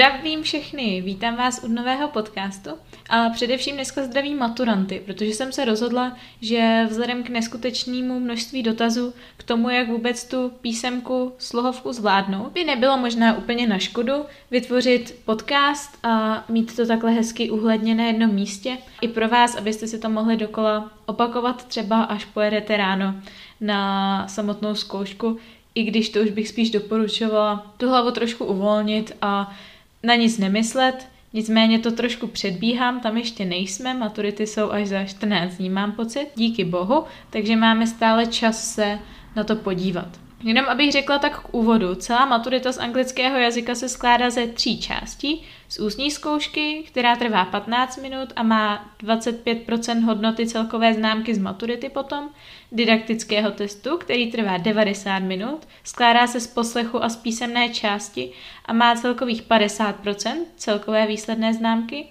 Zdravím všechny, vítám vás u nového podcastu a především dneska zdravím maturanty, protože jsem se rozhodla, že vzhledem k neskutečnému množství dotazů k tomu, jak vůbec tu písemku, slohovku zvládnout, by nebylo možná úplně na škodu vytvořit podcast a mít to takhle hezky uhledně na jednom místě. I pro vás, abyste si to mohli dokola opakovat třeba až pojedete ráno na samotnou zkoušku, i když to už bych spíš doporučovala tu hlavu trošku uvolnit a na nic nemyslet, nicméně to trošku předbíhám, tam ještě nejsme, maturity jsou až za 14 dní, mám pocit, díky bohu, takže máme stále čas se na to podívat. Jenom abych řekla tak k úvodu, celá maturita z anglického jazyka se skládá ze tří částí. Z ústní zkoušky, která trvá 15 minut a má 25% hodnoty celkové známky z maturity potom, didaktického testu, který trvá 90 minut, skládá se z poslechu a z písemné části a má celkových 50% celkové výsledné známky.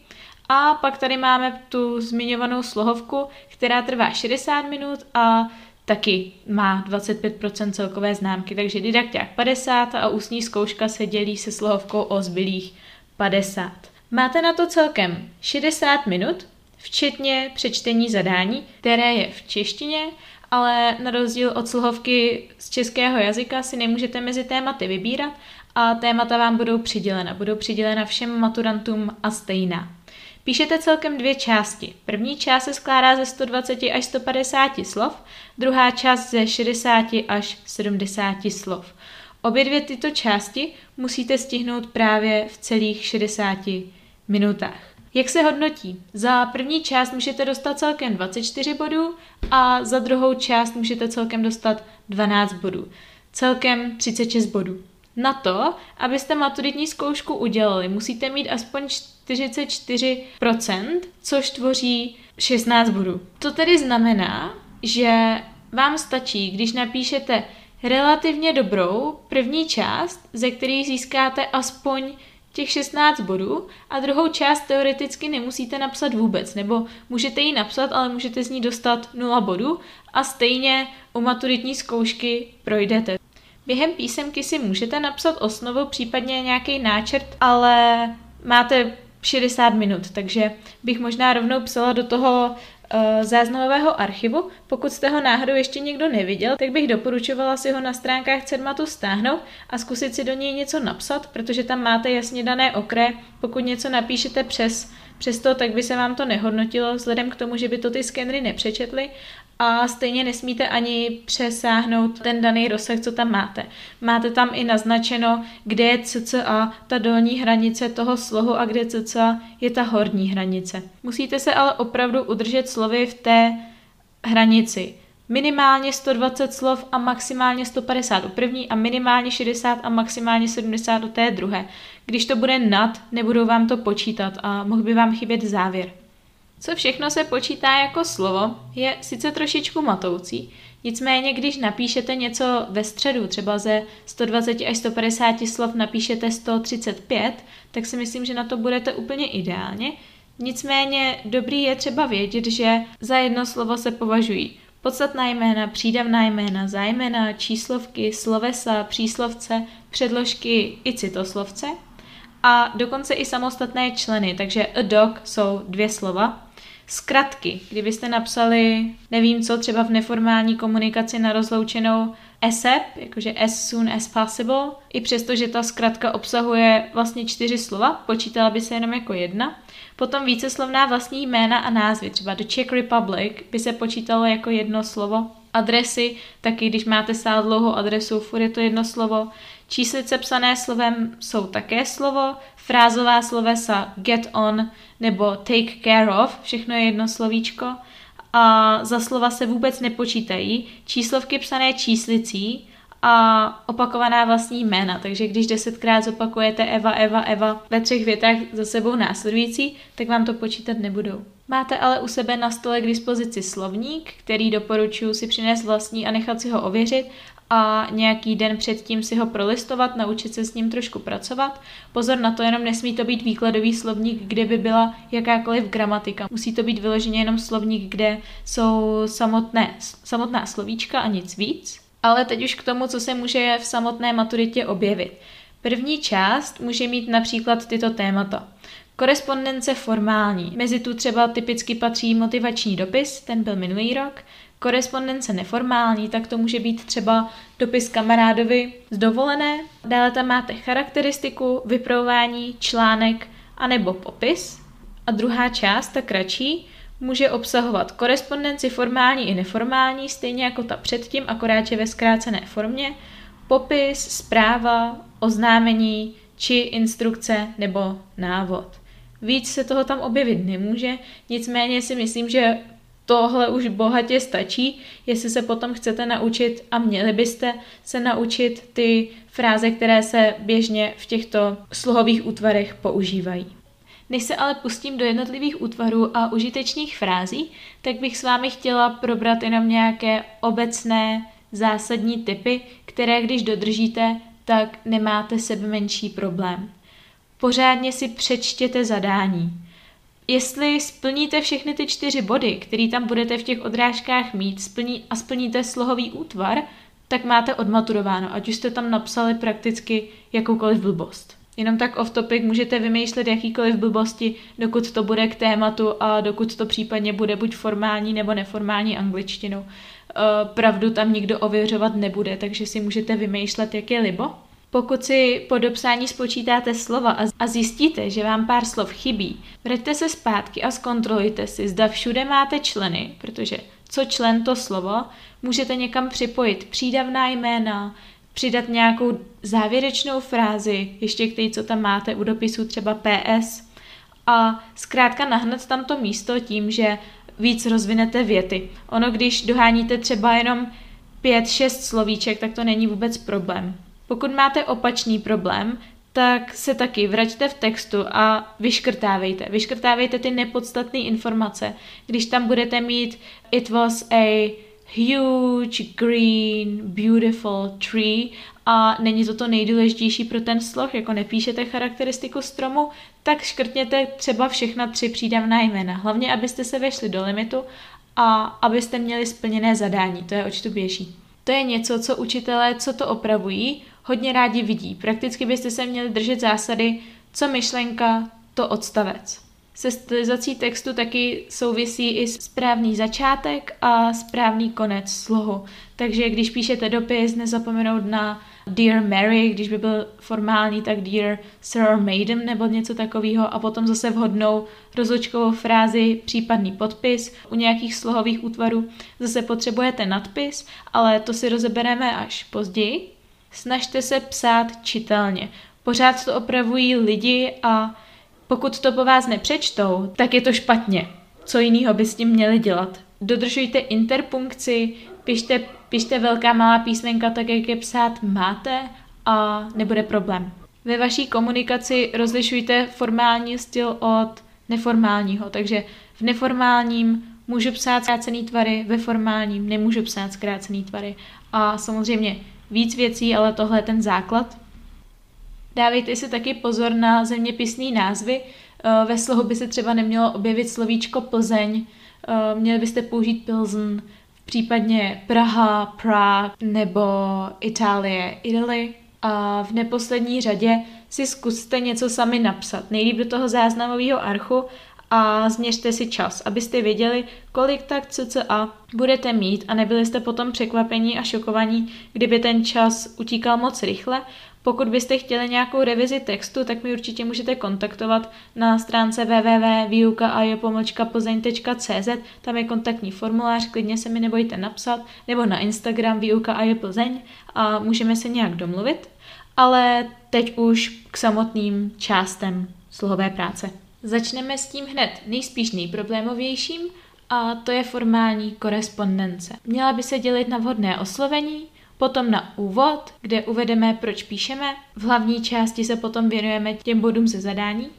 A pak tady máme tu zmiňovanou slohovku, která trvá 60 minut a taky má 25% celkové známky, takže didakták 50 a ústní zkouška se dělí se slohovkou o zbylých 50. Máte na to celkem 60 minut, včetně přečtení zadání, které je v češtině, ale na rozdíl od slohovky z českého jazyka si nemůžete mezi tématy vybírat a témata vám budou přidělena. Budou přidělena všem maturantům a stejná. Píšete celkem dvě části. První část se skládá ze 120 až 150 slov, druhá část ze 60 až 70 slov. Obě dvě tyto části musíte stihnout právě v celých 60 minutách. Jak se hodnotí? Za první část můžete dostat celkem 24 bodů a za druhou část můžete celkem dostat 12 bodů. Celkem 36 bodů. Na to, abyste maturitní zkoušku udělali, musíte mít aspoň 44%, což tvoří 16 bodů. To tedy znamená, že vám stačí, když napíšete relativně dobrou první část, ze které získáte aspoň těch 16 bodů a druhou část teoreticky nemusíte napsat vůbec, nebo můžete ji napsat, ale můžete z ní dostat 0 bodů a stejně u maturitní zkoušky projdete. Během písemky si můžete napsat osnovu, případně nějaký náčrt, ale máte 60 minut, takže bych možná rovnou psala do toho uh, záznamového archivu. Pokud jste ho náhodou ještě někdo neviděl, tak bych doporučovala si ho na stránkách CERMATu stáhnout a zkusit si do něj něco napsat, protože tam máte jasně dané okre. Pokud něco napíšete přes Přesto tak by se vám to nehodnotilo, vzhledem k tomu, že by to ty skenery nepřečetly a stejně nesmíte ani přesáhnout ten daný rozsah, co tam máte. Máte tam i naznačeno, kde je cca ta dolní hranice toho slohu a kde cca je ta horní hranice. Musíte se ale opravdu udržet slovy v té hranici. Minimálně 120 slov a maximálně 150 u první a minimálně 60 a maximálně 70 u té druhé. Když to bude nad, nebudou vám to počítat a mohl by vám chybět závěr. Co všechno se počítá jako slovo, je sice trošičku matoucí, nicméně když napíšete něco ve středu, třeba ze 120 až 150 slov napíšete 135, tak si myslím, že na to budete úplně ideálně. Nicméně dobrý je třeba vědět, že za jedno slovo se považují podstatná jména, přídavná jména, zájmena, číslovky, slovesa, příslovce, předložky i citoslovce a dokonce i samostatné členy, takže a dog jsou dvě slova Zkratky, kdybyste napsali, nevím co, třeba v neformální komunikaci na rozloučenou ASAP, jakože as soon as possible, i přesto, že ta zkratka obsahuje vlastně čtyři slova, počítala by se jenom jako jedna. Potom víceslovná vlastní jména a názvy, třeba The Czech Republic by se počítalo jako jedno slovo. Adresy, taky když máte stále dlouhou adresu, furt je to jedno slovo. Číslice psané slovem jsou také slovo, frázová slovesa get on nebo take care of, všechno je jedno slovíčko a za slova se vůbec nepočítají. Číslovky psané číslicí a opakovaná vlastní jména. Takže když desetkrát zopakujete Eva, Eva, Eva ve třech větách za sebou následující, tak vám to počítat nebudou. Máte ale u sebe na stole k dispozici slovník, který doporučuji si přinést vlastní a nechat si ho ověřit a nějaký den předtím si ho prolistovat, naučit se s ním trošku pracovat. Pozor na to, jenom nesmí to být výkladový slovník, kde by byla jakákoliv gramatika. Musí to být vyloženě jenom slovník, kde jsou samotné, samotná slovíčka a nic víc. Ale teď už k tomu, co se může v samotné maturitě objevit. První část může mít například tyto témata. Korespondence formální. Mezi tu třeba typicky patří motivační dopis, ten byl minulý rok. Korespondence neformální, tak to může být třeba dopis kamarádovi z dovolené. Dále tam máte charakteristiku, vypravování, článek anebo popis. A druhá část, ta kratší, může obsahovat korespondenci formální i neformální, stejně jako ta předtím, akorát je ve zkrácené formě, popis, zpráva, oznámení či instrukce nebo návod. Víc se toho tam objevit nemůže, nicméně si myslím, že tohle už bohatě stačí, jestli se potom chcete naučit a měli byste se naučit ty fráze, které se běžně v těchto slohových útvarech používají. Než se ale pustím do jednotlivých útvarů a užitečných frází, tak bych s vámi chtěla probrat jenom nějaké obecné zásadní typy, které když dodržíte, tak nemáte sebe menší problém. Pořádně si přečtěte zadání. Jestli splníte všechny ty čtyři body, které tam budete v těch odrážkách mít splní, a splníte slohový útvar, tak máte odmaturováno, ať už jste tam napsali prakticky jakoukoliv blbost. Jenom tak off topic můžete vymýšlet jakýkoliv blbosti, dokud to bude k tématu a dokud to případně bude buď formální nebo neformální angličtinou. Eh, pravdu tam nikdo ověřovat nebude, takže si můžete vymýšlet, jak je libo. Pokud si po dopsání spočítáte slova a zjistíte, že vám pár slov chybí, vraťte se zpátky a zkontrolujte si, zda všude máte členy, protože co člen to slovo, můžete někam připojit přídavná jména, přidat nějakou závěrečnou frázi, ještě k té, co tam máte u dopisu třeba PS, a zkrátka nahnat tam to místo tím, že víc rozvinete věty. Ono, když doháníte třeba jenom pět, šest slovíček, tak to není vůbec problém. Pokud máte opačný problém, tak se taky vraťte v textu a vyškrtávejte. Vyškrtávejte ty nepodstatné informace. Když tam budete mít it was a huge, green, beautiful tree a není to to nejdůležitější pro ten sloh, jako nepíšete charakteristiku stromu, tak škrtněte třeba všechna tři přídavná jména. Hlavně, abyste se vešli do limitu a abyste měli splněné zadání. To je oč tu běží. To je něco, co učitelé, co to opravují, hodně rádi vidí. Prakticky byste se měli držet zásady, co myšlenka, to odstavec. Se stylizací textu taky souvisí i správný začátek a správný konec slohu. Takže když píšete dopis, nezapomenout na Dear Mary, když by byl formální, tak Dear Sir Maiden nebo něco takového a potom zase vhodnou rozlučkovou frázi, případný podpis. U nějakých slohových útvarů zase potřebujete nadpis, ale to si rozebereme až později. Snažte se psát čitelně. Pořád to opravují lidi a pokud to po vás nepřečtou, tak je to špatně. Co jiného by s tím měli dělat? Dodržujte interpunkci, pište, pište velká malá písmenka tak, jak je psát máte a nebude problém. Ve vaší komunikaci rozlišujte formální styl od neformálního, takže v neformálním můžu psát zkrácený tvary, ve formálním nemůžu psát zkrácený tvary. A samozřejmě víc věcí, ale tohle je ten základ. Dávejte si taky pozor na zeměpisné názvy. Eh, ve slohu by se třeba nemělo objevit slovíčko Plzeň, eh, měli byste použít Pilsen, případně Praha, Prague nebo Itálie, Italy. A v neposlední řadě si zkuste něco sami napsat. Nejlíp do toho záznamového archu a změřte si čas, abyste věděli, kolik tak cca budete mít a nebyli jste potom překvapení a šokovaní, kdyby ten čas utíkal moc rychle. Pokud byste chtěli nějakou revizi textu, tak mi určitě můžete kontaktovat na stránce www.výuka.plzeň.cz tam je kontaktní formulář, klidně se mi nebojte napsat, nebo na Instagram výuka a Plzeň a můžeme se nějak domluvit. Ale teď už k samotným částem slohové práce. Začneme s tím hned nejspíš nejproblémovějším a to je formální korespondence. Měla by se dělit na vhodné oslovení, potom na úvod, kde uvedeme, proč píšeme. V hlavní části se potom věnujeme těm bodům ze zadání.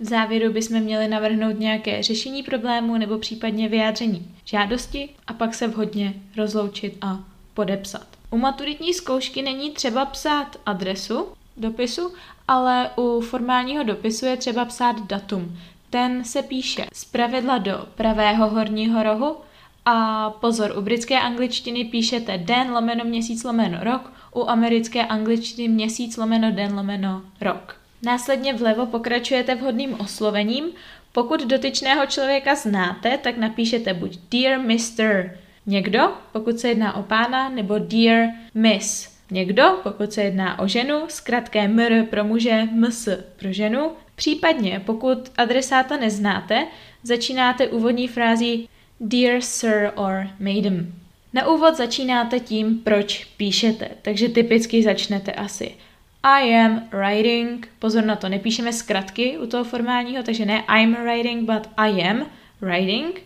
V závěru bychom měli navrhnout nějaké řešení problému nebo případně vyjádření žádosti a pak se vhodně rozloučit a podepsat. U maturitní zkoušky není třeba psát adresu dopisu, ale u formálního dopisu je třeba psát datum. Ten se píše z pravidla do pravého horního rohu A pozor, u britské angličtiny píšete den lomeno měsíc lomeno rok, u americké angličtiny měsíc lomeno den lomeno rok. Následně vlevo pokračujete vhodným oslovením. Pokud dotyčného člověka znáte, tak napíšete buď Dear Mr. někdo, pokud se jedná o pána, nebo Dear Miss někdo, pokud se jedná o ženu, zkrátké mr pro muže, ms pro ženu. Případně, pokud adresáta neznáte, začínáte úvodní frází Dear Sir or Madam. Na úvod začínáte tím, proč píšete, takže typicky začnete asi I am writing, pozor na to, nepíšeme zkratky u toho formálního, takže ne I'm writing, but I am writing.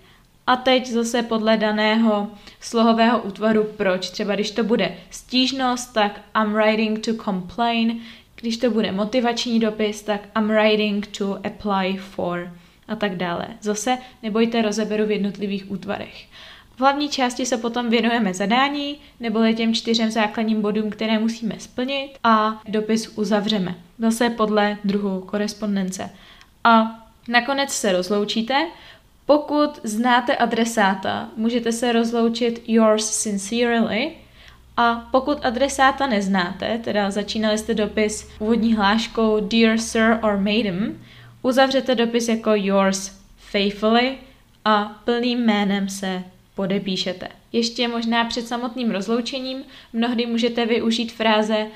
A teď zase podle daného slohového útvaru proč. Třeba když to bude stížnost, tak I'm writing to complain. Když to bude motivační dopis, tak I'm writing to apply for a tak dále. Zase nebojte, rozeberu v jednotlivých útvarech. V hlavní části se potom věnujeme zadání, nebo těm čtyřem základním bodům, které musíme splnit a dopis uzavřeme. Zase podle druhu korespondence. A nakonec se rozloučíte. Pokud znáte adresáta, můžete se rozloučit yours sincerely, a pokud adresáta neznáte, teda začínali jste dopis úvodní hláškou Dear Sir or Madam, uzavřete dopis jako yours faithfully a plným jménem se podepíšete. Ještě možná před samotným rozloučením mnohdy můžete využít fráze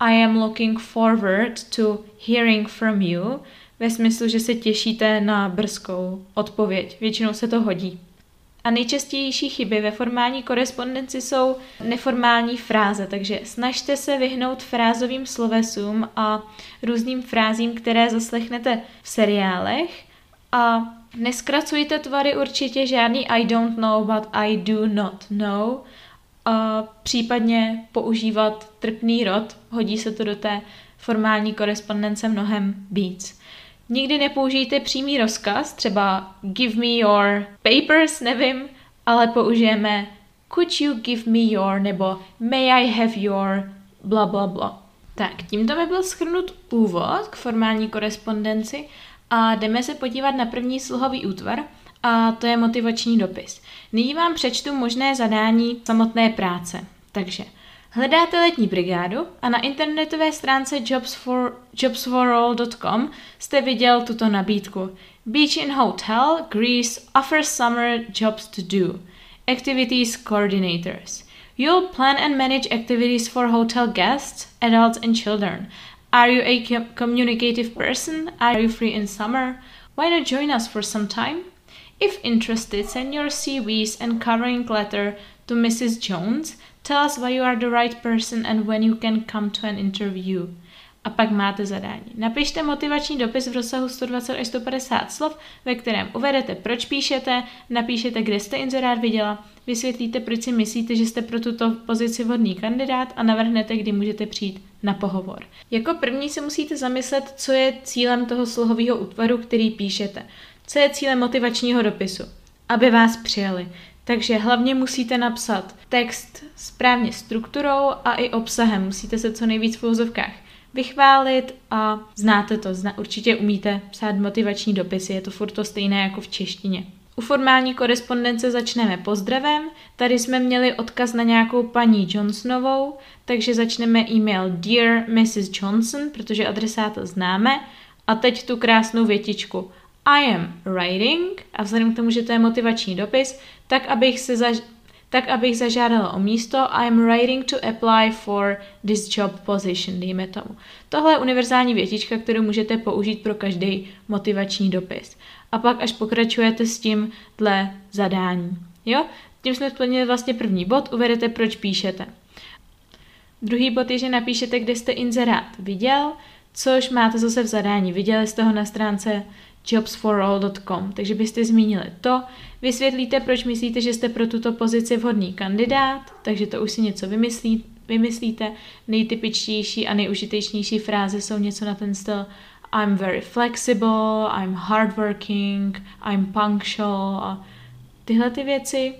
I am looking forward to hearing from you, ve smyslu, že se těšíte na brzkou odpověď. Většinou se to hodí. A nejčastější chyby ve formální korespondenci jsou neformální fráze, takže snažte se vyhnout frázovým slovesům a různým frázím, které zaslechnete v seriálech a neskracujte tvary určitě žádný I don't know, but I do not know. A případně používat trpný rod, hodí se to do té formální korespondence mnohem víc. Nikdy nepoužijte přímý rozkaz, třeba give me your papers, nevím, ale použijeme could you give me your nebo may I have your bla bla bla. Tak, tímto by byl schrnut úvod k formální korespondenci a jdeme se podívat na první sluhový útvar a to je motivační dopis. Nyní vám přečtu možné zadání samotné práce. Takže Hledáte letní brigádu a na internetové stránce jobsfor, jobsforall.com jste viděl tuto nabídku. Beach in Hotel, Greece offers summer jobs to do. Activities coordinators. You'll plan and manage activities for hotel guests, adults and children. Are you a communicative person? Are you free in summer? Why not join us for some time? If interested, send your CVs and covering letter to Mrs. Jones – Tell us why you are the right person and when you can come to an interview. A pak máte zadání. Napište motivační dopis v rozsahu 120 až 150 slov, ve kterém uvedete, proč píšete, napíšete, kde jste inzerát viděla, vysvětlíte, proč si myslíte, že jste pro tuto pozici vhodný kandidát a navrhnete, kdy můžete přijít na pohovor. Jako první se musíte zamyslet, co je cílem toho slohového útvaru, který píšete. Co je cílem motivačního dopisu? Aby vás přijali. Takže hlavně musíte napsat text správně strukturou a i obsahem. Musíte se co nejvíc v úzovkách vychválit a znáte to, zna, určitě umíte psát motivační dopisy, je to furt to stejné jako v češtině. U formální korespondence začneme pozdravem. Tady jsme měli odkaz na nějakou paní Johnsonovou, takže začneme e-mail Dear Mrs. Johnson, protože adresáta známe. A teď tu krásnou větičku. I am writing, a vzhledem k tomu, že to je motivační dopis, tak abych se zaž- tak abych zažádala o místo I'm writing to apply for this job position, dejme tomu. Tohle je univerzální větička, kterou můžete použít pro každý motivační dopis. A pak až pokračujete s tím dle zadání. Jo? Tím jsme splnili vlastně první bod, uvedete, proč píšete. Druhý bod je, že napíšete, kde jste inzerát viděl, což máte zase v zadání. Viděli jste ho na stránce jobsforall.com. Takže byste zmínili to, vysvětlíte, proč myslíte, že jste pro tuto pozici vhodný kandidát, takže to už si něco vymyslí, vymyslíte. Nejtypičtější a nejužitečnější fráze jsou něco na ten styl I'm very flexible, I'm hardworking, I'm punctual a tyhle ty věci.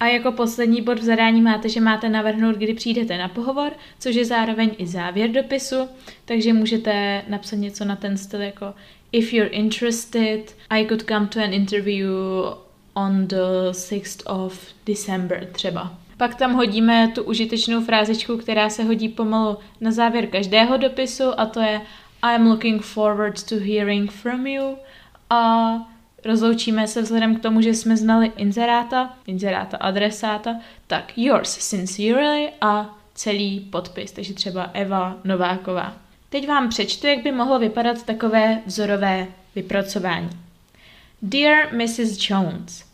A jako poslední bod v zadání máte, že máte navrhnout, kdy přijdete na pohovor, což je zároveň i závěr dopisu, takže můžete napsat něco na ten styl jako if you're interested, I could come to an interview on the 6th of December třeba. Pak tam hodíme tu užitečnou frázičku, která se hodí pomalu na závěr každého dopisu a to je I'm looking forward to hearing from you a rozloučíme se vzhledem k tomu, že jsme znali inzeráta, inzeráta adresáta, tak yours sincerely a celý podpis, takže třeba Eva Nováková. Teď vám přečtu, jak by mohlo vypadat takové vzorové vypracování. Dear Mrs. Jones,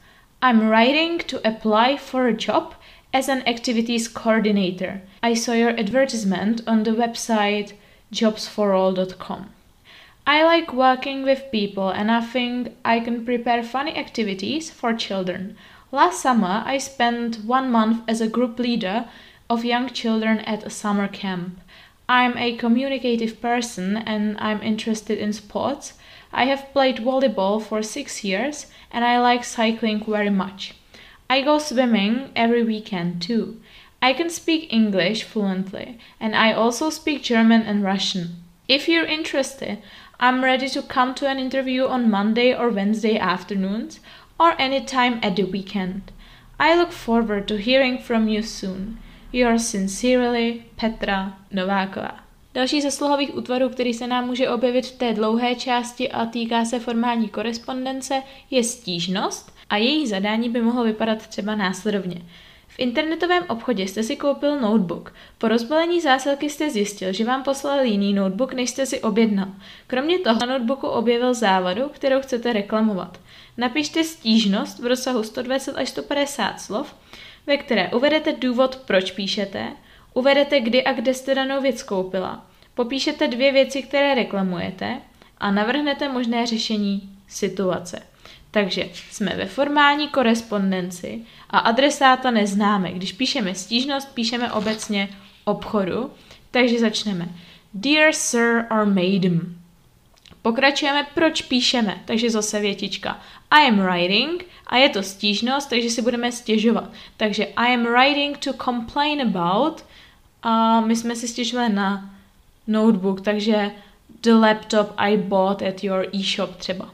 I'm writing to apply for a job as an activities coordinator. I saw your advertisement on the website jobsforall.com. I like working with people and I think I can prepare funny activities for children. Last summer, I spent one month as a group leader of young children at a summer camp. I'm a communicative person and I'm interested in sports. I have played volleyball for six years and I like cycling very much. I go swimming every weekend too. I can speak English fluently and I also speak German and Russian. If you're interested, I'm ready to come to an interview on Monday or Wednesday afternoons or any time at the weekend. I look forward to hearing from you soon. Yours sincerely, Petra Nováková. Další ze slohových útvarů, který se nám může objevit v té dlouhé části a týká se formální korespondence, je stížnost a její zadání by mohlo vypadat třeba následovně. V internetovém obchodě jste si koupil notebook. Po rozbalení zásilky jste zjistil, že vám poslal jiný notebook, než jste si objednal. Kromě toho na notebooku objevil závadu, kterou chcete reklamovat. Napište stížnost v rozsahu 120 až 150 slov, ve které uvedete důvod, proč píšete, uvedete kdy a kde jste danou věc koupila, popíšete dvě věci, které reklamujete a navrhnete možné řešení situace. Takže jsme ve formální korespondenci a adresáta neznáme. Když píšeme stížnost, píšeme obecně obchodu. Takže začneme. Dear Sir or Madam. Pokračujeme, proč píšeme. Takže zase větička. I am writing a je to stížnost, takže si budeme stěžovat. Takže I am writing to complain about a my jsme si stěžovali na notebook, takže the laptop I bought at your e-shop třeba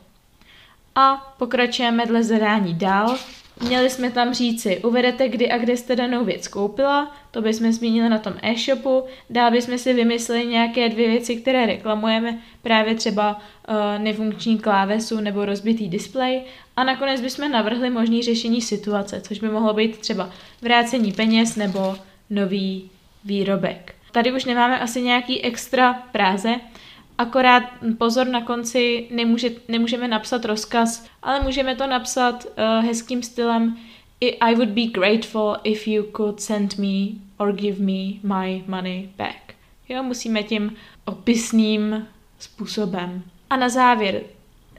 a pokračujeme dle zadání dál. Měli jsme tam říci, uvedete kdy a kde jste danou věc koupila, to bychom zmínili na tom e-shopu, dál bychom si vymysleli nějaké dvě věci, které reklamujeme, právě třeba uh, nefunkční klávesu nebo rozbitý displej. A nakonec bychom navrhli možný řešení situace, což by mohlo být třeba vrácení peněz nebo nový výrobek. Tady už nemáme asi nějaký extra práze, Akorát pozor na konci, nemůže, nemůžeme napsat rozkaz, ale můžeme to napsat uh, hezkým stylem I would be grateful if you could send me or give me my money back. Jo, musíme tím opisným způsobem. A na závěr,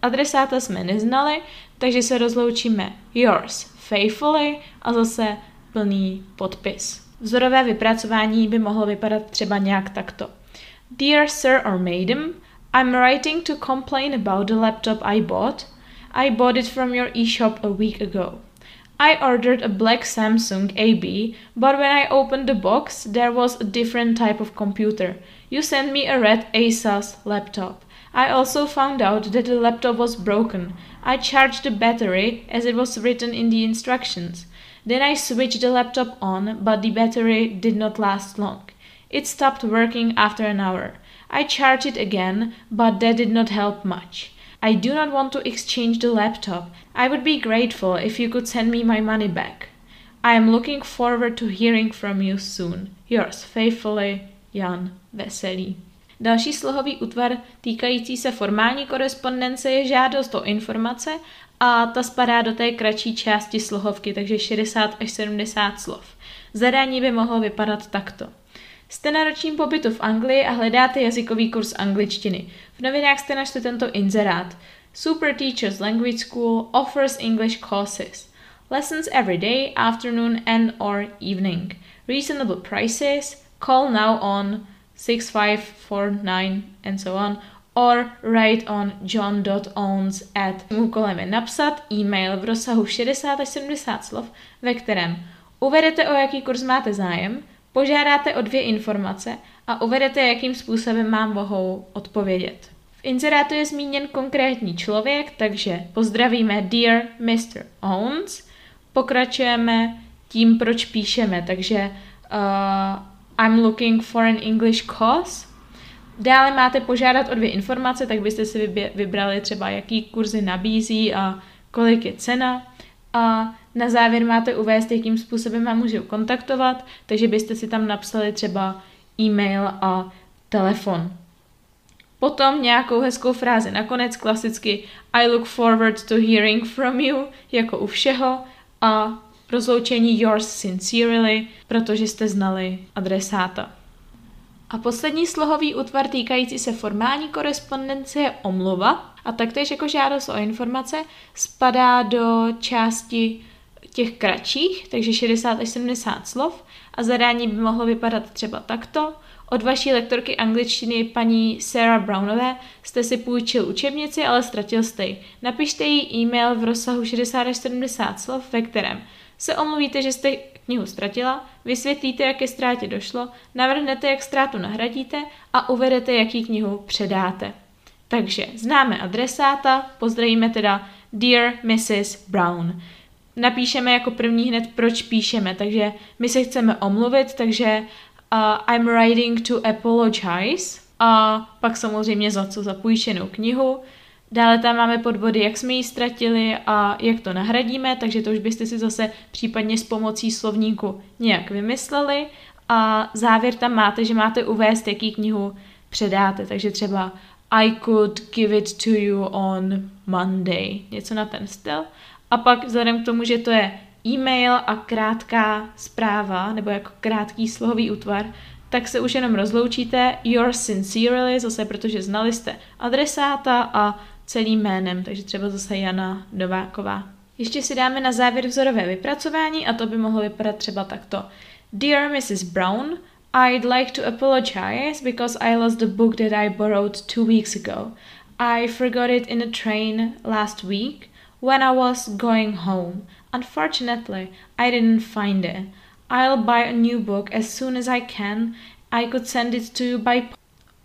adresáta jsme neznali, takže se rozloučíme yours faithfully a zase plný podpis. Vzorové vypracování by mohlo vypadat třeba nějak takto. Dear Sir or Madam, I'm writing to complain about the laptop I bought. I bought it from your eShop a week ago. I ordered a black Samsung AB, but when I opened the box, there was a different type of computer. You sent me a red Asus laptop. I also found out that the laptop was broken. I charged the battery as it was written in the instructions. Then I switched the laptop on, but the battery did not last long. It stopped working after an hour. I charged it again, but that did not help much. I do not want to exchange the laptop. I would be grateful if you could send me my money back. I am looking forward to hearing from you soon. Yours faithfully, Jan Veselý. Další slohový útvar týkající se formální korespondence je žádost o informace a ta spadá do té kratší části slohovky, takže 60 až 70 slov. Zadání by mohlo vypadat takto. Jste na ročním pobytu v Anglii a hledáte jazykový kurz angličtiny. V novinách jste našli tento inzerát. Super Teachers Language School offers English courses. Lessons every day, afternoon and or evening. Reasonable prices. Call now on 6549 and so on or write on john.owns at úkolem je napsat e-mail v rozsahu 60 až 70 slov, ve kterém uvedete, o jaký kurz máte zájem, Požádáte o dvě informace a uvedete, jakým způsobem mám mohou odpovědět. V inzerátu je zmíněn konkrétní člověk, takže pozdravíme Dear Mr. Owens, pokračujeme tím, proč píšeme, takže uh, I'm looking for an English course. Dále máte požádat o dvě informace, tak byste si vybrali třeba, jaký kurzy nabízí a kolik je cena. A na závěr máte uvést, jakým způsobem vám můžu kontaktovat, takže byste si tam napsali třeba e-mail a telefon. Potom nějakou hezkou frázi nakonec, klasicky I look forward to hearing from you, jako u všeho, a rozloučení yours sincerely, protože jste znali adresáta. A poslední slohový útvar týkající se formální korespondence je omluva a taktéž jako žádost o informace spadá do části těch kratších, takže 60 až 70 slov a zadání by mohlo vypadat třeba takto. Od vaší lektorky angličtiny paní Sarah Brownové jste si půjčil učebnici, ale ztratil jste ji. Napište jí e-mail v rozsahu 60 až 70 slov, ve kterém se omluvíte, že jste knihu ztratila, vysvětlíte, jak ke ztrátě došlo, navrhnete, jak ztrátu nahradíte a uvedete, jaký knihu předáte. Takže známe adresáta, pozdravíme teda Dear Mrs. Brown. Napíšeme jako první hned, proč píšeme, takže my se chceme omluvit, takže uh, I'm writing to apologize a pak samozřejmě za co, za půjčenou knihu. Dále tam máme podbody, jak jsme ji ztratili a jak to nahradíme, takže to už byste si zase případně s pomocí slovníku nějak vymysleli. A závěr tam máte, že máte uvést, jaký knihu předáte, takže třeba I could give it to you on Monday, něco na ten styl. A pak vzhledem k tomu, že to je e-mail a krátká zpráva, nebo jako krátký slohový útvar, tak se už jenom rozloučíte yours sincerely, zase protože znali jste adresáta a celým jménem, takže třeba zase Jana Nováková. Ještě si dáme na závěr vzorové vypracování a to by mohlo vypadat třeba takto. Dear Mrs. Brown, I'd like to apologize because I lost the book that I borrowed two weeks ago. I forgot it in a train last week when I was going home. Unfortunately, I didn't find it. I'll buy a new book as soon as I can. I could send it to you by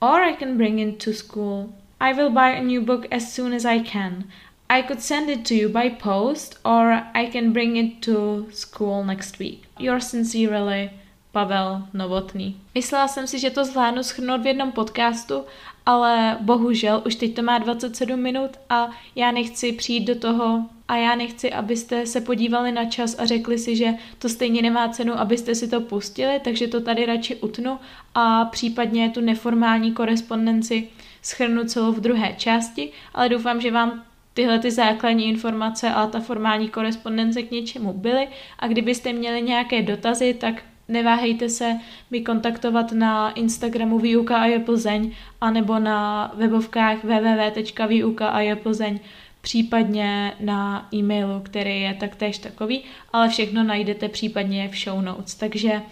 or I can bring it to school. I will buy a new book as soon as I can. I could send it to you by post or I can bring it to school next week. Yours sincerely, Pavel Novotný. Myslela jsem si, že to zvládnu schrnout v jednom podcastu, ale bohužel už teď to má 27 minut a já nechci přijít do toho a já nechci, abyste se podívali na čas a řekli si, že to stejně nemá cenu, abyste si to pustili, takže to tady radši utnu a případně tu neformální korespondenci schrnu celou v druhé části, ale doufám, že vám tyhle ty základní informace a ta formální korespondence k něčemu byly. A kdybyste měli nějaké dotazy, tak neváhejte se mi kontaktovat na Instagramu výuka a je Plzeň anebo na webovkách www.výuka a je Plzeň případně na e-mailu, který je taktéž takový, ale všechno najdete případně v show notes. Takže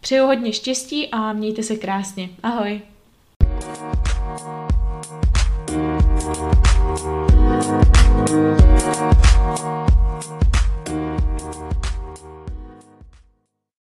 přeju hodně štěstí a mějte se krásně. Ahoj!